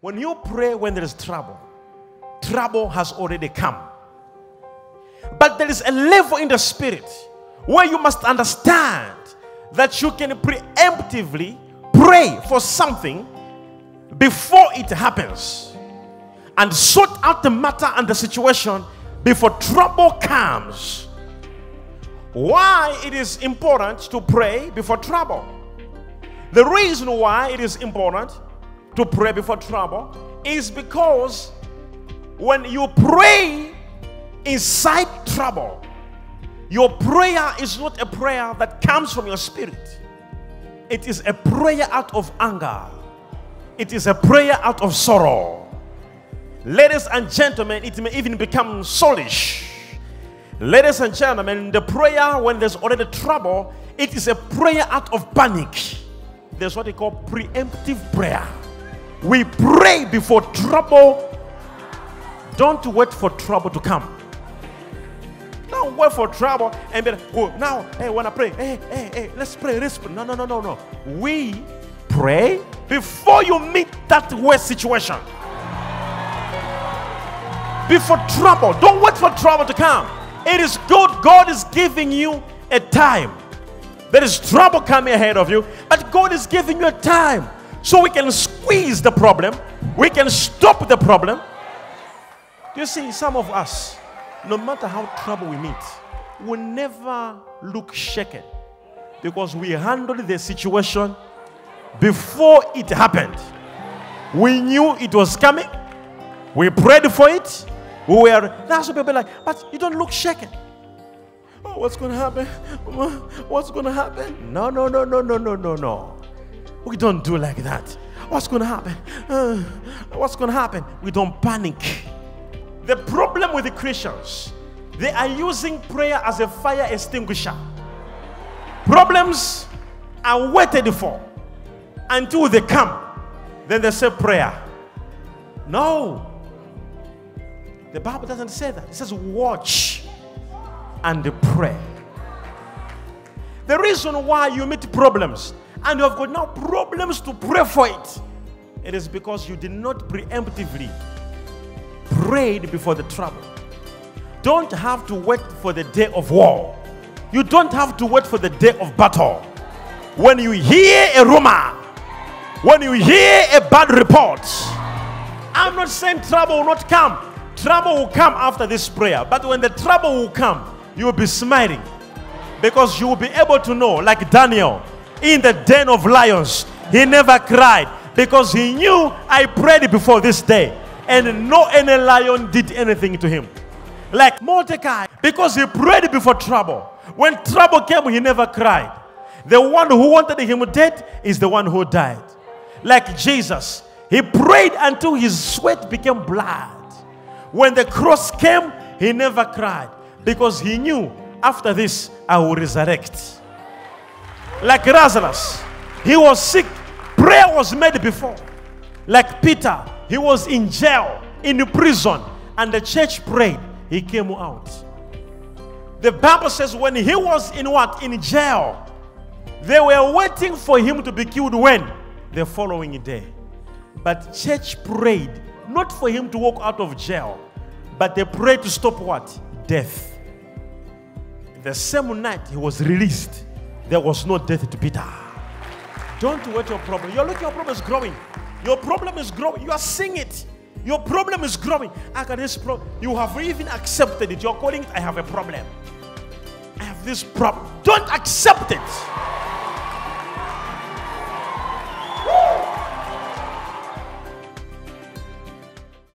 When you pray when there is trouble, trouble has already come. But there is a level in the spirit where you must understand that you can preemptively pray for something before it happens and sort out the matter and the situation before trouble comes. Why it is important to pray before trouble? The reason why it is important to pray before trouble is because when you pray inside trouble, your prayer is not a prayer that comes from your spirit. It is a prayer out of anger. It is a prayer out of sorrow. Ladies and gentlemen, it may even become soulish. Ladies and gentlemen, the prayer when there's already trouble, it is a prayer out of panic. There's what they call preemptive prayer. We pray before trouble. Don't wait for trouble to come. Don't wait for trouble and be like, oh, now, hey, when I pray, hey, hey, hey, let's pray, let's pray. No, no, no, no, no. We pray before you meet that worst situation. Before trouble. Don't wait for trouble to come. It is good. God is giving you a time. There is trouble coming ahead of you, but God is giving you a time so we can squeeze the problem, we can stop the problem. You see, some of us, no matter how trouble we meet, we never look shaken because we handled the situation before it happened. We knew it was coming, we prayed for it. We were, that's what people like, but you don't look shaken. Oh, what's going to happen? What's going to happen? No, no, no, no, no, no, no, no. We don't do like that. What's going to happen? Uh, what's going to happen? We don't panic. The problem with the Christians, they are using prayer as a fire extinguisher. Problems are waited for until they come. Then they say prayer. No. The Bible doesn't say that. It says watch and pray. The reason why you meet problems and you have got now problems to pray for it, it is because you did not preemptively prayed before the trouble. Don't have to wait for the day of war. You don't have to wait for the day of battle. When you hear a rumor, when you hear a bad report, I'm not saying trouble will not come. Trouble will come after this prayer. But when the trouble will come, you will be smiling because you will be able to know, like Daniel in the den of lions, he never cried because he knew I prayed before this day and no any lion did anything to him. Like Mordecai, because he prayed before trouble. When trouble came, he never cried. The one who wanted him dead is the one who died. Like Jesus, he prayed until his sweat became blood. When the cross came, he never cried because he knew after this I will resurrect. Like Lazarus, he was sick, prayer was made before. Like Peter, he was in jail, in prison, and the church prayed, he came out. The Bible says when he was in what? In jail, they were waiting for him to be killed when? The following day. But church prayed not for him to walk out of jail, but they prayed to stop what? Death. The same night he was released, there was no death to Peter. Don't wait your problem. You're looking, your problem is growing. Your problem is growing. You are seeing it. Your problem is growing. I got this problem. You have even accepted it. You're calling it, I have a problem. I have this problem. Don't accept it.